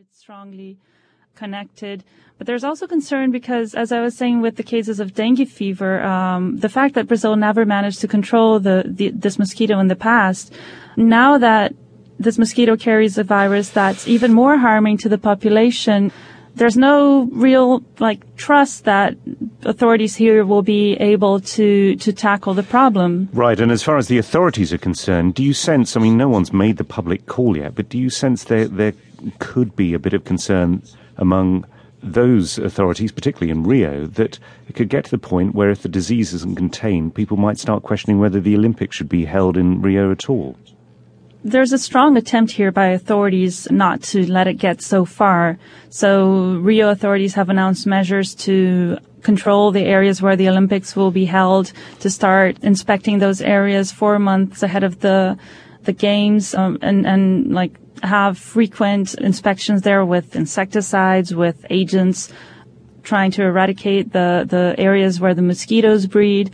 It's strongly connected. But there's also concern because, as I was saying with the cases of dengue fever, um, the fact that Brazil never managed to control the, the, this mosquito in the past, now that this mosquito carries a virus that's even more harming to the population, there's no real like trust that authorities here will be able to to tackle the problem. Right, and as far as the authorities are concerned, do you sense? I mean, no one's made the public call yet, but do you sense there there could be a bit of concern among those authorities, particularly in Rio, that it could get to the point where if the disease isn't contained, people might start questioning whether the Olympics should be held in Rio at all? There's a strong attempt here by authorities not to let it get so far. So Rio authorities have announced measures to control the areas where the Olympics will be held, to start inspecting those areas four months ahead of the the games, um, and and like have frequent inspections there with insecticides, with agents, trying to eradicate the the areas where the mosquitoes breed.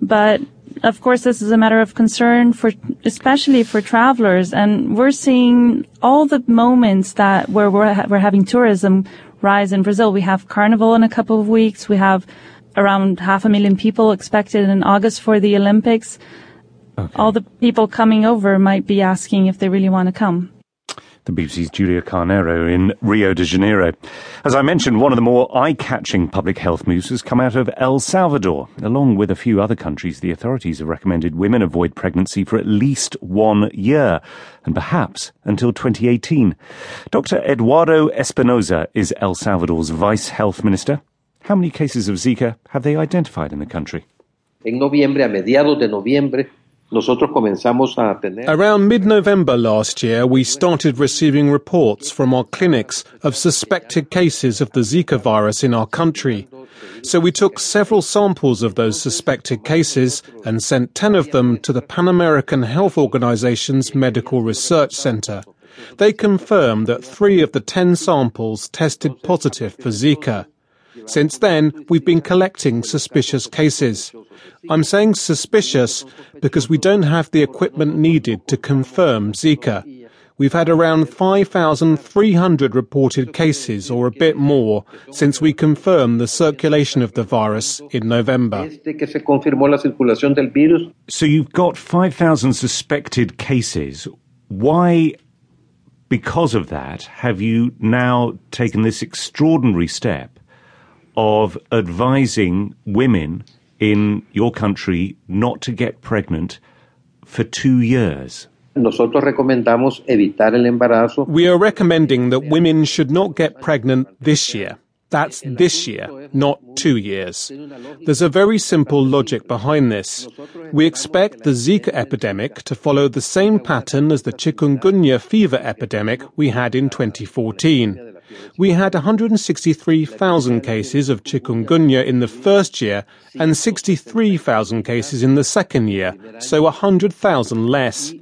But of course, this is a matter of concern for, especially for travelers. And we're seeing all the moments that where we're, we're having tourism rise in Brazil. We have Carnival in a couple of weeks. We have around half a million people expected in August for the Olympics. Okay. All the people coming over might be asking if they really want to come the BBC's Julia Carneiro in Rio de Janeiro. As I mentioned, one of the more eye-catching public health moves has come out of El Salvador. Along with a few other countries, the authorities have recommended women avoid pregnancy for at least one year, and perhaps until 2018. Dr. Eduardo Espinoza is El Salvador's vice health minister. How many cases of Zika have they identified in the country? En noviembre, a mediados de noviembre, Around mid November last year, we started receiving reports from our clinics of suspected cases of the Zika virus in our country. So we took several samples of those suspected cases and sent 10 of them to the Pan American Health Organization's Medical Research Center. They confirmed that three of the 10 samples tested positive for Zika. Since then, we've been collecting suspicious cases. I'm saying suspicious because we don't have the equipment needed to confirm Zika. We've had around 5,300 reported cases, or a bit more, since we confirmed the circulation of the virus in November. So you've got 5,000 suspected cases. Why, because of that, have you now taken this extraordinary step of advising women in your country not to get pregnant for two years? We are recommending that women should not get pregnant this year. That's this year, not two years. There's a very simple logic behind this. We expect the Zika epidemic to follow the same pattern as the chikungunya fever epidemic we had in 2014. We had 163,000 cases of chikungunya in the first year and 63,000 cases in the second year, so 100,000 less.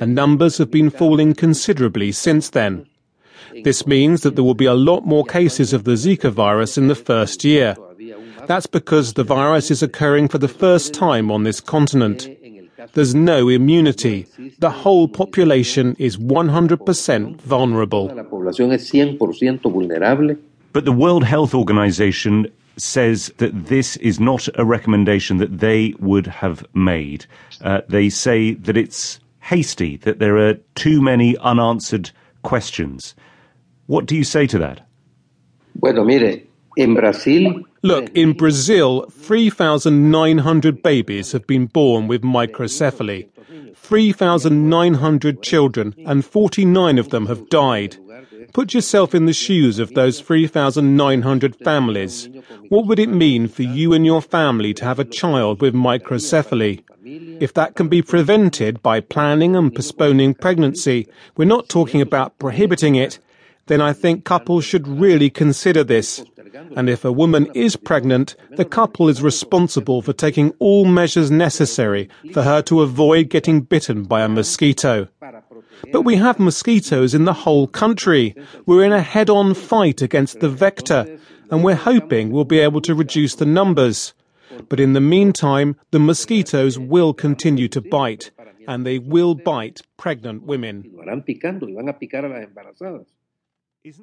And numbers have been falling considerably since then. This means that there will be a lot more cases of the Zika virus in the first year. That's because the virus is occurring for the first time on this continent. There's no immunity. The whole population is 100% vulnerable. But the World Health Organization says that this is not a recommendation that they would have made. Uh, they say that it's hasty, that there are too many unanswered questions. What do you say to that? Bueno, mire, en Brasil, Look, in Brazil, 3,900 babies have been born with microcephaly. 3,900 children, and 49 of them have died. Put yourself in the shoes of those 3,900 families. What would it mean for you and your family to have a child with microcephaly? If that can be prevented by planning and postponing pregnancy, we're not talking about prohibiting it, then I think couples should really consider this. And if a woman is pregnant, the couple is responsible for taking all measures necessary for her to avoid getting bitten by a mosquito. But we have mosquitoes in the whole country. We're in a head on fight against the vector, and we're hoping we'll be able to reduce the numbers. But in the meantime, the mosquitoes will continue to bite, and they will bite pregnant women.